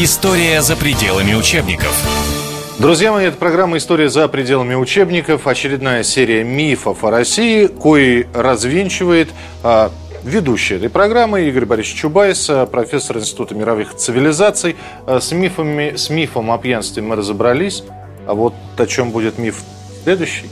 История за пределами учебников. Друзья мои, это программа «История за пределами учебников». Очередная серия мифов о России, кои развенчивает а, ведущий этой программы Игорь Борисович Чубайс, а, профессор Института мировых цивилизаций. А, с, мифами, с мифом о пьянстве мы разобрались. А вот о чем будет миф следующий?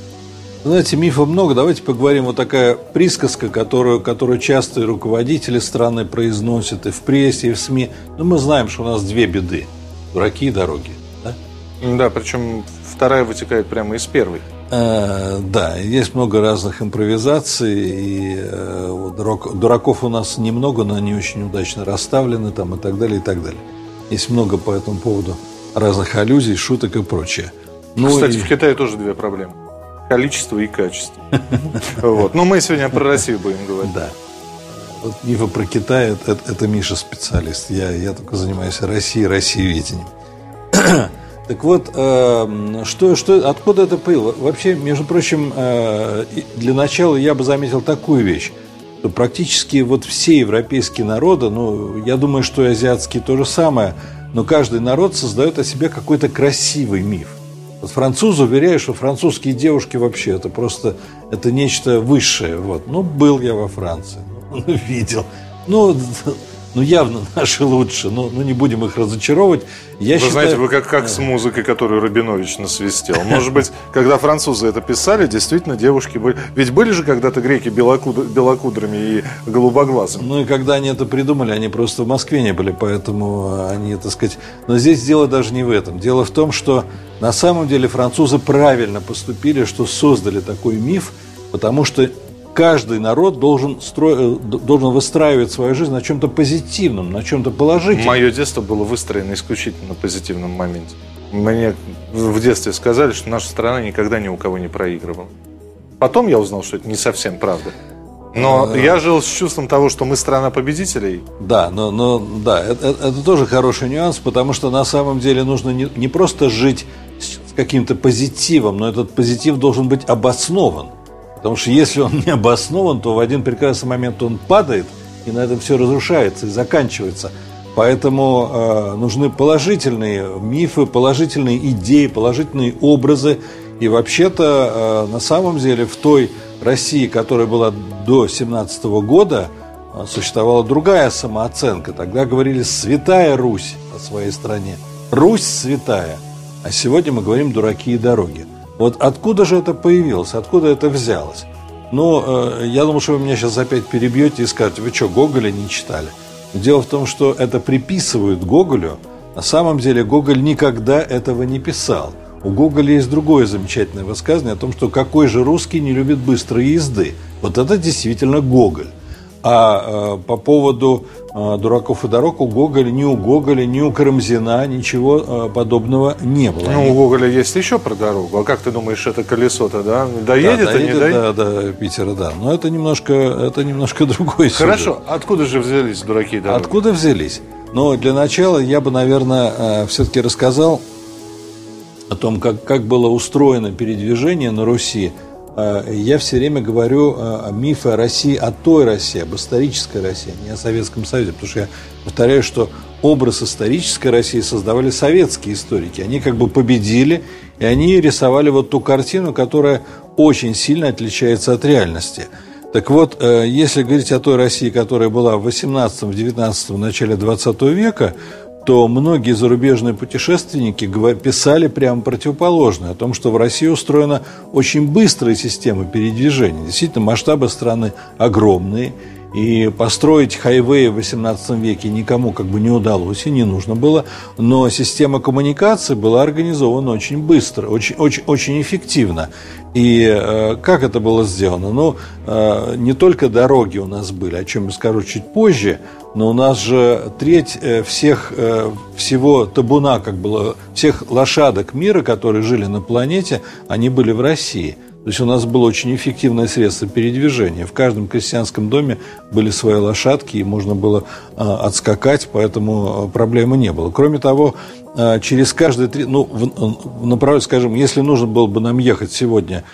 Знаете, мифов много. Давайте поговорим. Вот такая присказка, которую, которую часто руководители страны произносят и в прессе, и в СМИ. Но мы знаем, что у нас две беды. Дураки и дороги. Да, да причем вторая вытекает прямо из первой. А, да, есть много разных импровизаций, и э, вот, дураков у нас немного, но они очень удачно расставлены там и так далее, и так далее. Есть много по этому поводу разных аллюзий, шуток и прочее. Ну, Кстати, и... в Китае тоже две проблемы. Количество и качество. Вот. Но мы сегодня про Россию будем говорить. Да. Вот мифы про Китай это, это Миша специалист. Я, я только занимаюсь Россией, Россиеведением. Так вот, э, что, что, откуда это появилось? Вообще, между прочим, э, для начала я бы заметил такую вещь, что практически вот все европейские народы, ну, я думаю, что и азиатские то же самое, но каждый народ создает о себе какой-то красивый миф. Вот французы уверяют, что французские девушки вообще это просто это нечто высшее. Вот. Ну, был я во Франции, ну, видел. Ну, ну явно наши лучше, но ну, не будем их разочаровывать. Я вы считаю... знаете, вы как, как с музыкой, которую Рабинович насвистел. Может быть, когда французы это писали, действительно девушки были... Ведь были же когда-то греки белокуд... белокудрыми и голубоглазыми. Ну и когда они это придумали, они просто в Москве не были, поэтому они, так сказать... Но здесь дело даже не в этом. Дело в том, что на самом деле французы правильно поступили, что создали такой миф, потому что каждый народ должен, стро... Э, должен выстраивать свою жизнь на чем-то позитивном, на чем-то положительном. Мое детство было выстроено исключительно на позитивном моменте. Мне в детстве сказали, что наша страна никогда ни у кого не проигрывала. Потом я узнал, что это не совсем правда. Но а, я жил с чувством того, что мы страна победителей. Да, но, но да, это, это тоже хороший нюанс, потому что на самом деле нужно не, не просто жить с каким-то позитивом, но этот позитив должен быть обоснован. Потому что если он не обоснован, то в один прекрасный момент он падает, и на этом все разрушается и заканчивается. Поэтому э, нужны положительные мифы, положительные идеи, положительные образы. И вообще-то, э, на самом деле, в той России, которая была до 17 года, э, существовала другая самооценка. Тогда говорили «святая Русь» о своей стране. «Русь святая». А сегодня мы говорим «дураки и дороги». Вот откуда же это появилось, откуда это взялось? Ну, э, я думаю, что вы меня сейчас опять перебьете и скажете, вы что, Гоголя не читали? Дело в том, что это приписывают Гоголю. На самом деле Гоголь никогда этого не писал. У Гоголя есть другое замечательное высказывание о том, что какой же русский не любит быстрой езды. Вот это действительно Гоголь. А э, по поводу э, «Дураков и дорог» у Гоголя, ни у Гоголя, ни у Карамзина ничего э, подобного не было. Ну, у Гоголя есть еще про дорогу. А как ты думаешь, это колесо-то, да? Доедет, да, доедет, а не доедет? Да, да, Питера, да. Но это немножко, это немножко другой Хорошо. Сюжет. Откуда же взялись «Дураки и дороги»? Откуда взялись? Но для начала я бы, наверное, все-таки рассказал о том, как, как было устроено передвижение на Руси – Э, я все время говорю э, о мифе о России, о той России, об исторической России, а не о Советском Союзе. Потому что я повторяю, что образ исторической России создавали советские историки. Они как бы победили, и они рисовали вот ту картину, которая очень сильно отличается от реальности. Так вот, э, если говорить о той России, которая была в 18, в 19, в начале 20 века, то многие зарубежные путешественники писали прямо противоположное, о том, что в России устроена очень быстрая система передвижения. Действительно, масштабы страны огромные, и построить хайвей в XVIII веке никому как бы не удалось и не нужно было, но система коммуникации была организована очень быстро, очень, очень, очень эффективно. И э, как это было сделано? Ну, э, не только дороги у нас были, о чем я скажу чуть позже, но у нас же треть э, всех, э, всего табуна, как было, всех лошадок мира, которые жили на планете, они были в России. То есть у нас было очень эффективное средство передвижения. В каждом крестьянском доме были свои лошадки, и можно было э, отскакать, поэтому проблемы не было. Кроме того, через каждые три... Ну, в, в направлении, скажем, если нужно было бы нам ехать сегодня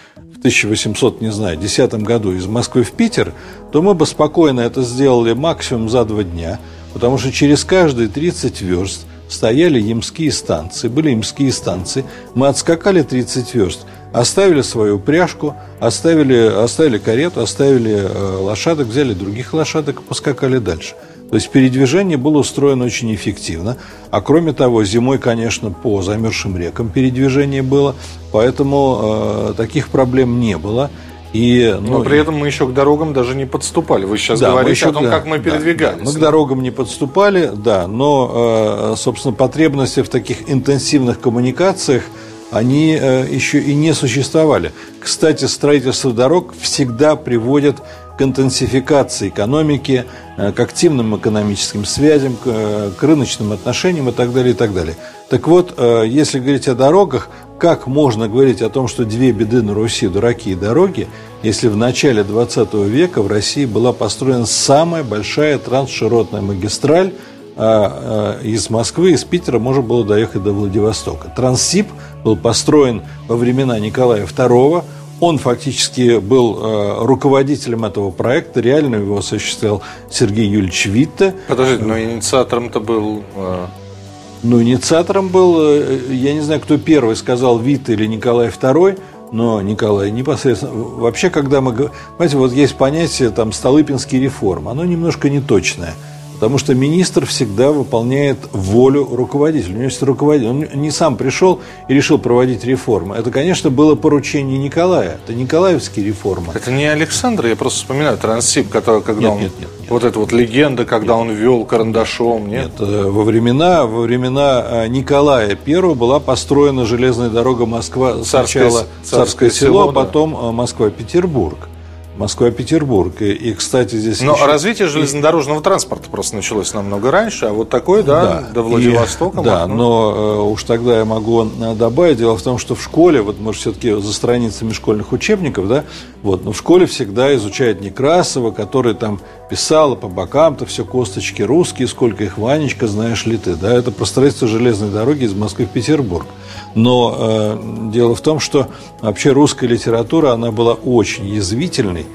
1800, не знаю, 10 году из Москвы в Питер, то мы бы спокойно это сделали максимум за два дня, потому что через каждые 30 верст стояли ямские станции, были ямские станции, мы отскакали 30 верст, оставили свою упряжку, оставили, оставили карету, оставили э, лошадок, взяли других лошадок и поскакали дальше. То есть передвижение было устроено очень эффективно. А кроме того, зимой, конечно, по замерзшим рекам передвижение было, поэтому э, таких проблем не было. И, ну, Но при этом мы еще к дорогам даже не подступали. Вы сейчас да, говорите еще, о том, да, как мы передвигались. Да, мы к дорогам не подступали, да, но, э, собственно, потребности в таких интенсивных коммуникациях они э, еще и не существовали. Кстати, строительство дорог всегда приводит интенсификации экономики, э, к активным экономическим связям, к, к рыночным отношениям и так далее, и так далее. Так вот, если говорить о дорогах, как можно говорить о том, что две беды на Руси – дураки и дороги, если в начале 20 века в России была построена самая большая трансширотная магистраль, а из Москвы, из Питера можно было доехать до Владивостока. Транссиб был построен во времена Николая II. Он фактически был э, руководителем этого проекта, реально его осуществлял Сергей Юльевич Витте. Подождите, но инициатором-то был э, ну, инициатором был, э, я не знаю, кто первый сказал, Вит или Николай II, но Николай непосредственно... Вообще, когда мы... Понимаете, вот есть понятие там Столыпинский реформ, оно немножко неточное – Потому что министр всегда выполняет волю руководителя. У него есть руководитель. Он не сам пришел и решил проводить реформы. Это, конечно, было поручение Николая. Это Николаевские реформы. Это не Александр, я просто вспоминаю Трансип, который, когда нет, он... Нет, нет, нет. Вот эта вот легенда, когда нет. он вел карандашом, нет? Нет, э, во времена, во времена э, Николая I была построена железная дорога Москва, царское, сначала Царское, царское село, а потом да. Москва-Петербург. Москва-Петербург. И, и, кстати, здесь... Но еще... развитие железнодорожного транспорта просто началось намного раньше, а вот такое, да, да. до Владивостока. И, да, но э, уж тогда я могу э, добавить. Дело в том, что в школе, вот, может, все-таки за страницами школьных учебников, да, вот, но в школе всегда изучают Некрасова, который там писал по бокам-то все косточки русские, сколько их, Ванечка, знаешь ли ты, да, это про строительство железной дороги из Москвы в Петербург. Но э, дело в том, что вообще русская литература, она была очень язвительной,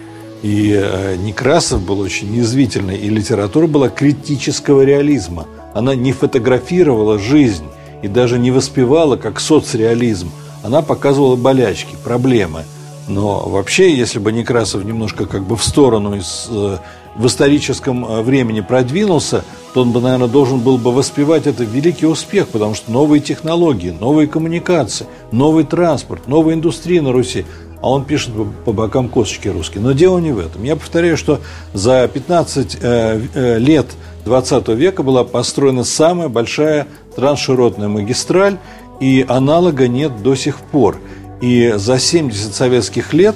и э, Некрасов был очень язвительный, и литература была критического реализма. Она не фотографировала жизнь и даже не воспевала как соцреализм. Она показывала болячки, проблемы. Но вообще, если бы Некрасов немножко как бы в сторону из, э, в историческом э, времени продвинулся, то он бы, наверное, должен был бы воспевать это великий успех, потому что новые технологии, новые коммуникации, новый транспорт, новая индустрия на Руси, а он пишет по бокам косточки русские. Но дело не в этом. Я повторяю, что за 15 э, э, лет 20 века была построена самая большая трансширотная магистраль, и аналога нет до сих пор. И за 70 советских лет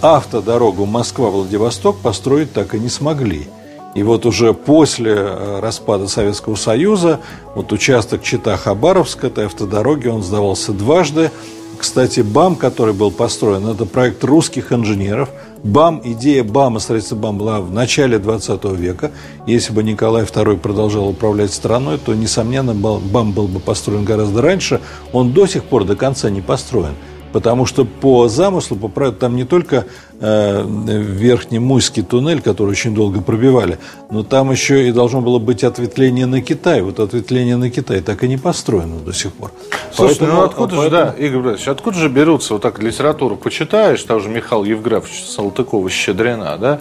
автодорогу Москва-Владивосток построить так и не смогли. И вот уже после э, распада Советского Союза, вот участок Чита-Хабаровск, этой автодороги, он сдавался дважды. Кстати, БАМ, который был построен, это проект русских инженеров. БАМ, идея БАМа, строительства БАМ была в начале 20 века. Если бы Николай II продолжал управлять страной, то, несомненно, БАМ был бы построен гораздо раньше. Он до сих пор до конца не построен. Потому что по замыслу, по правилу, там не только э, верхний Муйский туннель, который очень долго пробивали, но там еще и должно было быть ответвление на Китай. Вот ответвление на Китай так и не построено до сих пор. Слушай, поэтому, ну откуда поэтому... же, да, Игорь Борисович, откуда же берутся, вот так литературу почитаешь, там же Михаил Евграфович Салтыкова-Щедрина, да,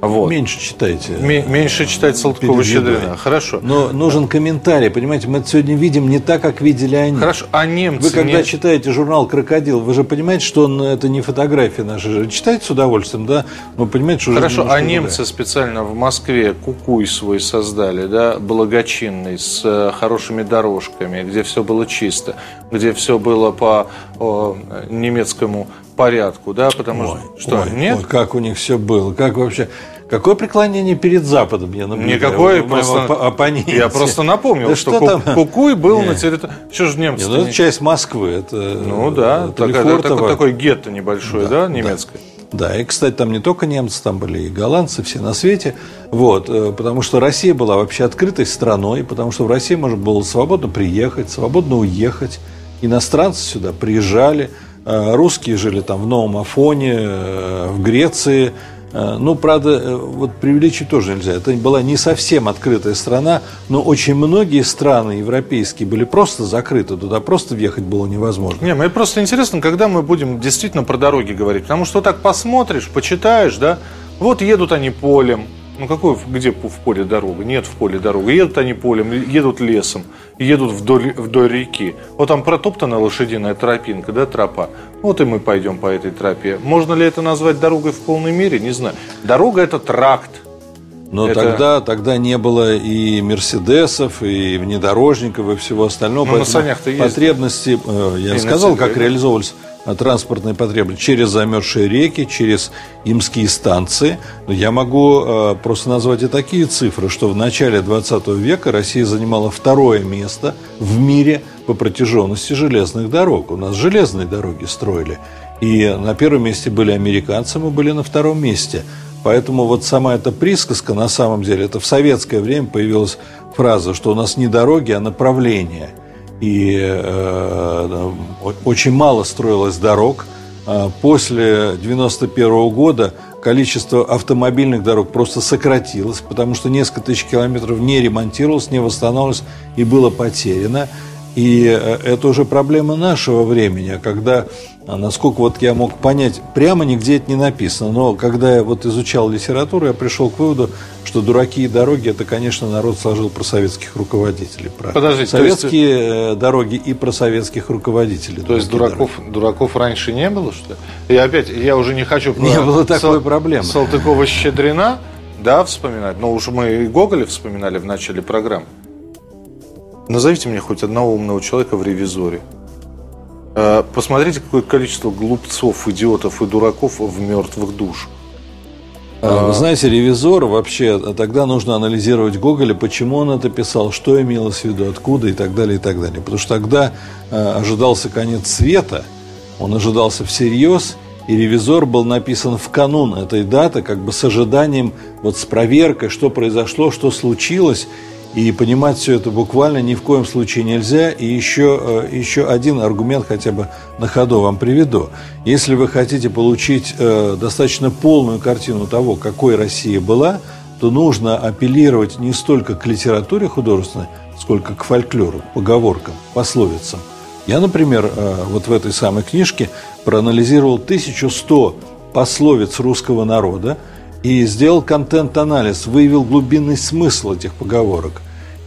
вот. Меньше читайте. М- меньше читать Салтыкова-Щедрина. Хорошо. Но нужен комментарий. Понимаете, мы это сегодня видим не так, как видели они. Хорошо. А немцы... Вы когда нет... читаете журнал «Крокодил», вы же понимаете, что он, это не фотография наша. Читайте с удовольствием, да? Вы понимаете, что Хорошо. А немцы другая. специально в Москве кукуй свой создали, да, благочинный, с э, хорошими дорожками, где все было чисто, где все было по о, немецкому порядку, да, потому ой, что... Ой, нет? Ой, как у них все было, как вообще... Какое преклонение перед Западом я наблюдаю? Никакое, просто, оппоненте. Я просто напомнил, да что, что там? Кукуй был Нет. на территории... Что же немцы? Нет, ну, это часть Москвы. Это, ну да, это такая, такой, гетто небольшой, да, да немецкое. Да. да, и, кстати, там не только немцы, там были и голландцы, все на свете. Вот, э, потому что Россия была вообще открытой страной, потому что в России можно было свободно приехать, свободно уехать. Иностранцы сюда приезжали – русские жили там в Новом Афоне, э, в Греции, Э, ну, правда, э, вот преувеличить тоже нельзя. Это была не совсем открытая страна, но очень многие страны европейские были просто закрыты. Туда просто въехать было невозможно. Не, мне просто интересно, когда мы будем действительно про дороги говорить. Потому что так посмотришь, почитаешь, да, вот едут они полем, ну какой, где в поле дорога? Нет в поле дорога. Едут они полем, едут лесом, едут вдоль, вдоль реки. Вот там протоптана лошадиная тропинка, да, тропа. Вот и мы пойдем по этой тропе. Можно ли это назвать дорогой в полной мере? Не знаю. Дорога это тракт. Но это... тогда, тогда не было и мерседесов, и внедорожников, и всего остального. Ну, на санях-то Потребности, э, я и сказал, как реализовывались транспортной потребности через замерзшие реки, через имские станции. Но я могу э, просто назвать и такие цифры, что в начале 20 века Россия занимала второе место в мире по протяженности железных дорог. У нас железные дороги строили. И на первом месте были американцы, мы были на втором месте. Поэтому вот сама эта присказка, на самом деле, это в советское время появилась фраза, что у нас не дороги, а направления – и э, очень мало строилось дорог. А после 91 года количество автомобильных дорог просто сократилось, потому что несколько тысяч километров не ремонтировалось, не восстанавливалось и было потеряно. И э, это уже проблема нашего времени, когда а насколько вот я мог понять, прямо нигде это не написано, но когда я вот изучал литературу, я пришел к выводу, что дураки и дороги, это, конечно, народ сложил про советских руководителей. Про Подождите, советские есть... Э, дороги и про советских руководителей. То есть дураков, дураков раньше не было, что ли? И опять, я уже не хочу... Не было такой Сал... проблемы. Салтыкова-Щедрина, да, вспоминать, но уж мы и Гоголя вспоминали в начале программы. Назовите мне хоть одного умного человека в ревизоре. Э, посмотрите, какое количество глупцов, идиотов и дураков в мертвых душ. А, вы знаете, ревизор вообще, тогда нужно анализировать Гоголя, почему он это писал, что имелось в виду, откуда и так далее, и так далее. Потому что тогда э, ожидался конец света, он ожидался всерьез, и ревизор был написан в канун этой даты, как бы с ожиданием, вот с проверкой, что произошло, что случилось, и понимать все это буквально ни в коем случае нельзя. И еще, э, еще один аргумент хотя бы на ходу вам приведу. Если вы хотите получить э, достаточно полную картину того, какой Россия была, то нужно апеллировать не столько к литературе художественной, сколько к фольклору, поговоркам, пословицам. Я, например, э, вот в этой самой книжке проанализировал 1100 пословиц русского народа и сделал контент-анализ, выявил глубинный смысл этих поговорок.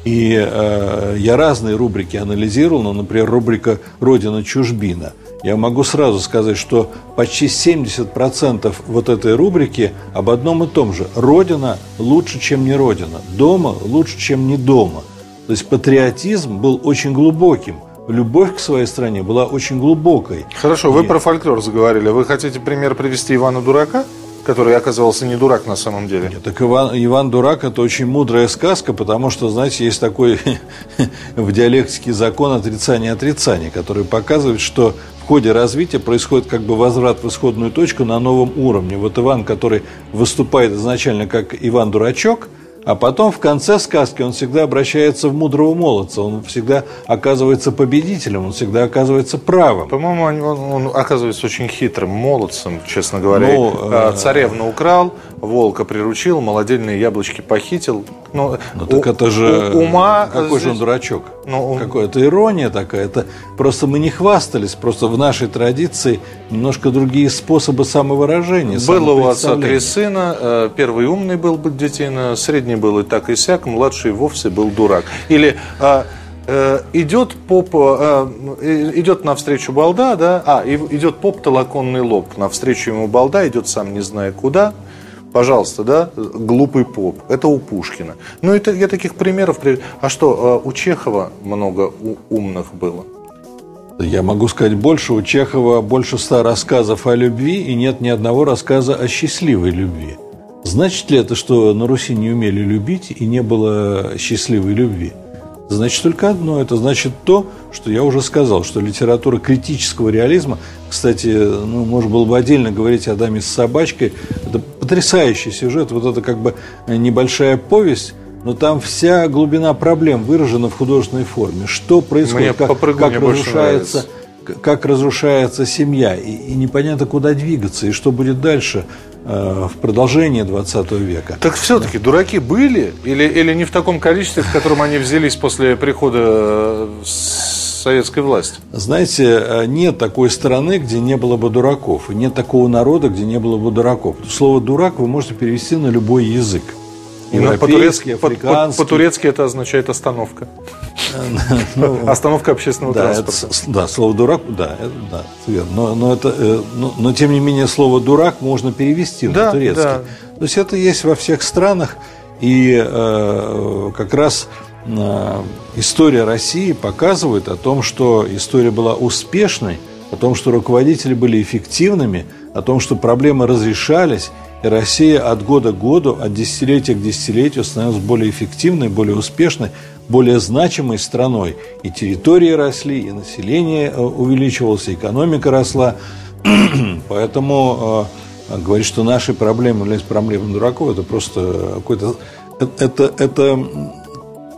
И э, я разные рубрики анализировал, ну, например, рубрика «Родина чужбина». Я могу сразу сказать, что почти 70% вот этой рубрики об одном и том же. Родина лучше, чем не Родина. Дома лучше, чем не дома. То есть патриотизм был очень глубоким. Любовь к своей стране была очень глубокой. Хорошо, вы про фольклор заговорили. Вы хотите пример привести Ивана Дурака? Который оказывался не дурак на самом деле. Нет, так Иван, Иван Дурак – это очень мудрая сказка, потому что, знаете, есть такой в диалектике закон отрицания-отрицания, который показывает, что в ходе развития происходит как бы возврат в исходную точку на новом уровне. Вот Иван, который выступает изначально как Иван Дурачок – а потом в конце сказки он всегда обращается в мудрого молодца, он всегда оказывается победителем, он всегда оказывается правым. По-моему, он, он оказывается очень хитрым молодцем, честно говоря. Ну, а, э... Царевну украл, волка приручил, молодильные яблочки похитил. Ну, ну так у, это же... У, ума... Какой здесь... же он дурачок? Ну, он... Какой? Это ирония такая. Это просто мы не хвастались. Просто в нашей традиции немножко другие способы самовыражения. Было у отца три сына. Э, первый умный был детина, средний был и так и сяк, младший вовсе был дурак. Или а, э, идет поп, э, идет навстречу балда, да, а, идет поп толоконный лоб, навстречу ему балда, идет сам не зная куда, Пожалуйста, да, глупый поп. Это у Пушкина. Ну, это я таких примеров. А что, э, у Чехова много умных было? Я могу сказать больше. У Чехова больше ста рассказов о любви, и нет ни одного рассказа о счастливой любви. Значит ли это, что на Руси не умели любить и не было счастливой любви? Значит только одно. Это значит то, что я уже сказал, что литература критического реализма, кстати, ну, можно было бы отдельно говорить о даме с собачкой, это потрясающий сюжет, вот это как бы небольшая повесть, но там вся глубина проблем выражена в художественной форме. Что происходит, Мне как, как разрушается как разрушается семья, и, и непонятно, куда двигаться, и что будет дальше э, в продолжении 20 века. Так все-таки дураки были? Или, или не в таком количестве, в котором они взялись после прихода э, советской власти? Знаете, э, нет такой страны, где не было бы дураков, и нет такого народа, где не было бы дураков. Слово «дурак» вы можете перевести на любой язык. Европейский, африканский. По-турецки это означает остановка. Ну, остановка общественного транспорта. да, слово дурак, да, да, верно. Но, но, это, э, но, но тем не менее слово дурак можно перевести на турецкий. То есть это есть во всех странах, и э, как раз э, история России показывает о том, что история была успешной, о том, что руководители были эффективными, о том, что проблемы разрешались, и Россия от года к году, от десятилетия к десятилетию становилась более эффективной, более успешной, более значимой страной. И территории росли, и население э, увеличивалось, и экономика росла. Поэтому э, говорить, что наши проблемы являются проблемами дураков, это просто какой-то... Э, это, это,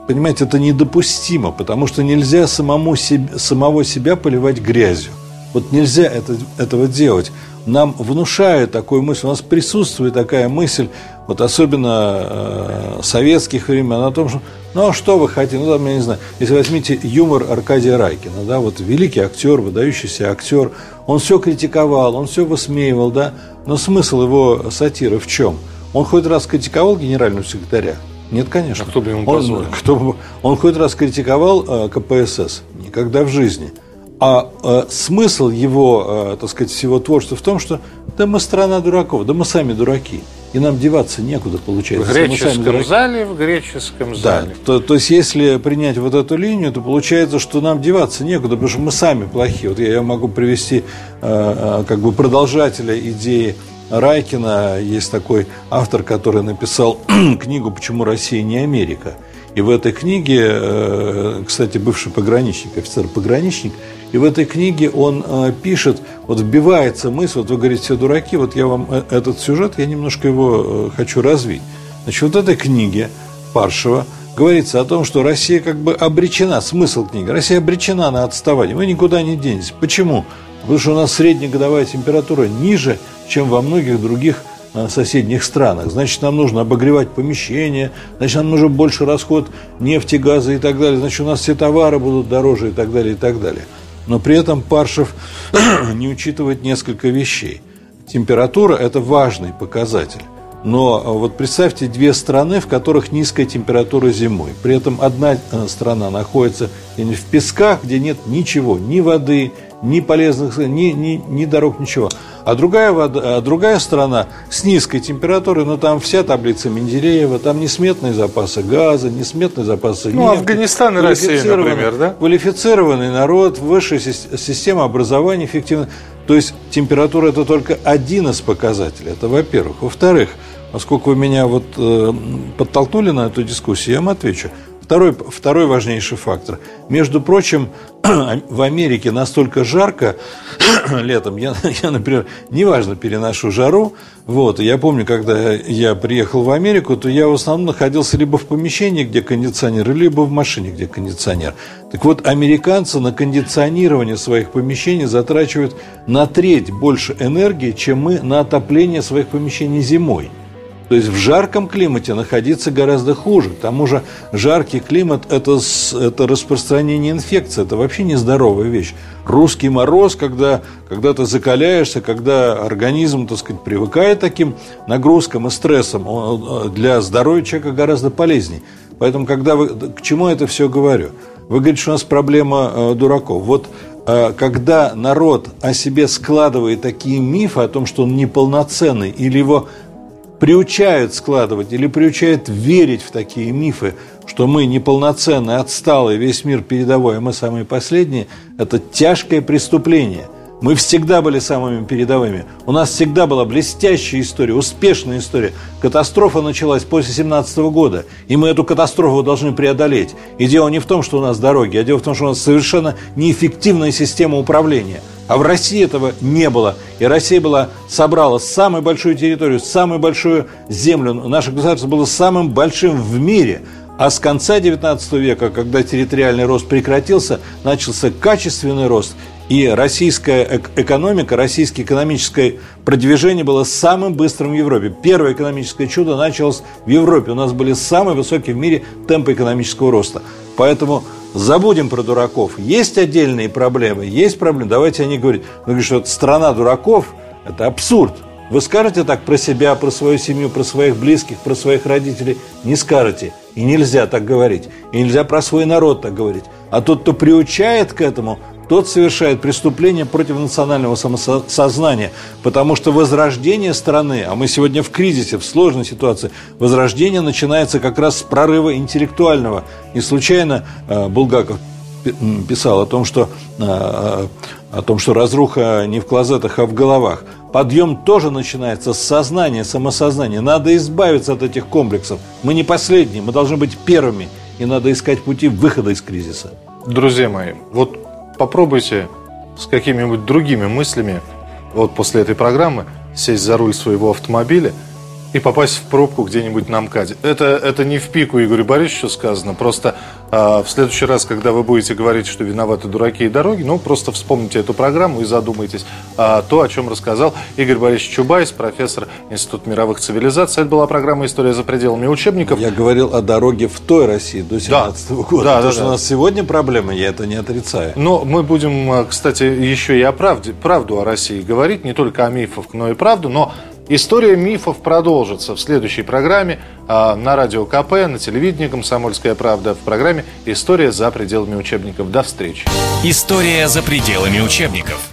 понимаете, это недопустимо, потому что нельзя самому себе, самого себя поливать грязью. Вот нельзя это, этого делать нам внушают такую мысль, у нас присутствует такая мысль, вот особенно э, советских времен, о том, что ну а что вы хотите, ну там, я не знаю, если возьмите юмор Аркадия Райкина, да, вот великий актер, выдающийся актер, он все критиковал, он все высмеивал, да, но смысл его сатиры в чем? Он хоть раз критиковал генерального секретаря? Нет, конечно. А кто бы ему позволил? Он, кто, он хоть раз критиковал э, КПСС? Никогда в жизни. А э, смысл его, э, так сказать, всего творчества в том, что да мы страна дураков, да мы сами дураки. И нам деваться некуда, получается. В греческом зале, в греческом зале. Да, то, то есть, если принять вот эту линию, то получается, что нам деваться некуда, потому что мы сами плохие. Вот я, я могу привести э, э, как бы продолжателя идеи Райкина. Есть такой автор, который написал книгу «Почему Россия не Америка». И в этой книге, э, кстати, бывший пограничник, офицер-пограничник, и в этой книге он э, пишет, вот вбивается мысль, вот вы говорите, все дураки, вот я вам э, этот сюжет, я немножко его э, хочу развить. Значит, вот в этой книге Паршева говорится о том, что Россия как бы обречена, смысл книги, Россия обречена на отставание, вы никуда не денетесь. Почему? Потому что у нас среднегодовая температура ниже, чем во многих других соседних странах. Значит, нам нужно обогревать помещения, значит, нам нужен больше расход нефти, газа и так далее, значит, у нас все товары будут дороже и так далее, и так далее. Но при этом Паршев не учитывает несколько вещей. Температура – это важный показатель. Но а, вот представьте две страны, в которых низкая температура зимой. При этом одна э, страна находится в песках, где нет ничего, ни воды, ни полезных, ни, ни, ни дорог, ничего. А другая, вода, а другая страна с низкой температурой, но там вся таблица Менделеева, там несметные запасы газа, несметные запасы ну, нефти. Ну, Афганистан и Россия, например, да? Квалифицированный народ, высшая система образования эффективна. То есть температура это только один из показателей. Это во-первых. Во-вторых, поскольку вы меня вот э, подтолкнули на эту дискуссию, я вам отвечу. Второй, второй важнейший фактор. Между прочим, в Америке настолько жарко летом, я, я, например, неважно переношу жару, вот, я помню, когда я приехал в Америку, то я в основном находился либо в помещении, где кондиционер, либо в машине, где кондиционер. Так вот, американцы на кондиционирование своих помещений затрачивают на треть больше энергии, чем мы на отопление своих помещений зимой. То есть в жарком климате находиться гораздо хуже. К тому же жаркий климат это, – это распространение инфекции, это вообще нездоровая вещь. Русский мороз, когда, когда ты закаляешься, когда организм, так сказать, привыкает к таким нагрузкам и стрессам, он для здоровья человека гораздо полезнее. Поэтому, когда вы, к чему это все говорю? Вы говорите, что у нас проблема э, дураков. Вот э, когда народ о себе складывает такие мифы о том, что он неполноценный или его приучают складывать или приучают верить в такие мифы, что мы неполноценные, отсталые, весь мир передовой, а мы самые последние, это тяжкое преступление. Мы всегда были самыми передовыми. У нас всегда была блестящая история, успешная история. Катастрофа началась после 17 года, и мы эту катастрофу должны преодолеть. И дело не в том, что у нас дороги, а дело в том, что у нас совершенно неэффективная система управления – а в России этого не было. И Россия была, собрала самую большую территорию, самую большую землю. Наше государство было самым большим в мире. А с конца XIX века, когда территориальный рост прекратился, начался качественный рост. И российская экономика, российское экономическое продвижение было самым быстрым в Европе. Первое экономическое чудо началось в Европе. У нас были самые высокие в мире темпы экономического роста. Поэтому забудем про дураков. Есть отдельные проблемы, есть проблемы. Давайте о них говорить. Но говорить, что страна дураков – это абсурд. Вы скажете так про себя, про свою семью, про своих близких, про своих родителей? Не скажете. И нельзя так говорить. И нельзя про свой народ так говорить. А тот, кто приучает к этому, тот совершает преступление против национального самосознания, потому что возрождение страны, а мы сегодня в кризисе, в сложной ситуации, возрождение начинается как раз с прорыва интеллектуального. Не случайно э, Булгаков писал о том, что, э, о том, что разруха не в клозетах, а в головах. Подъем тоже начинается с сознания, самосознания. Надо избавиться от этих комплексов. Мы не последние, мы должны быть первыми. И надо искать пути выхода из кризиса. Друзья мои, вот попробуйте с какими-нибудь другими мыслями вот после этой программы сесть за руль своего автомобиля – и попасть в пробку где-нибудь на МКАДе. Это, это не в пику Игорю Борисовичу сказано. Просто э, в следующий раз, когда вы будете говорить, что виноваты дураки и дороги, ну, просто вспомните эту программу и задумайтесь. А, то, о чем рассказал Игорь Борисович Чубайс, профессор Института мировых цивилизаций. Это была программа «История за пределами учебников». Я говорил о дороге в той России до 17 да. года. Да, То, да, что да. у нас сегодня проблемы, я это не отрицаю. Но мы будем, а, кстати, еще и о правде, правду о России говорить, не только о мифах, но и правду. Но История мифов продолжится в следующей программе а, на радио КП, на телевидении «Комсомольская правда» в программе «История за пределами учебников». До встречи. История за пределами учебников.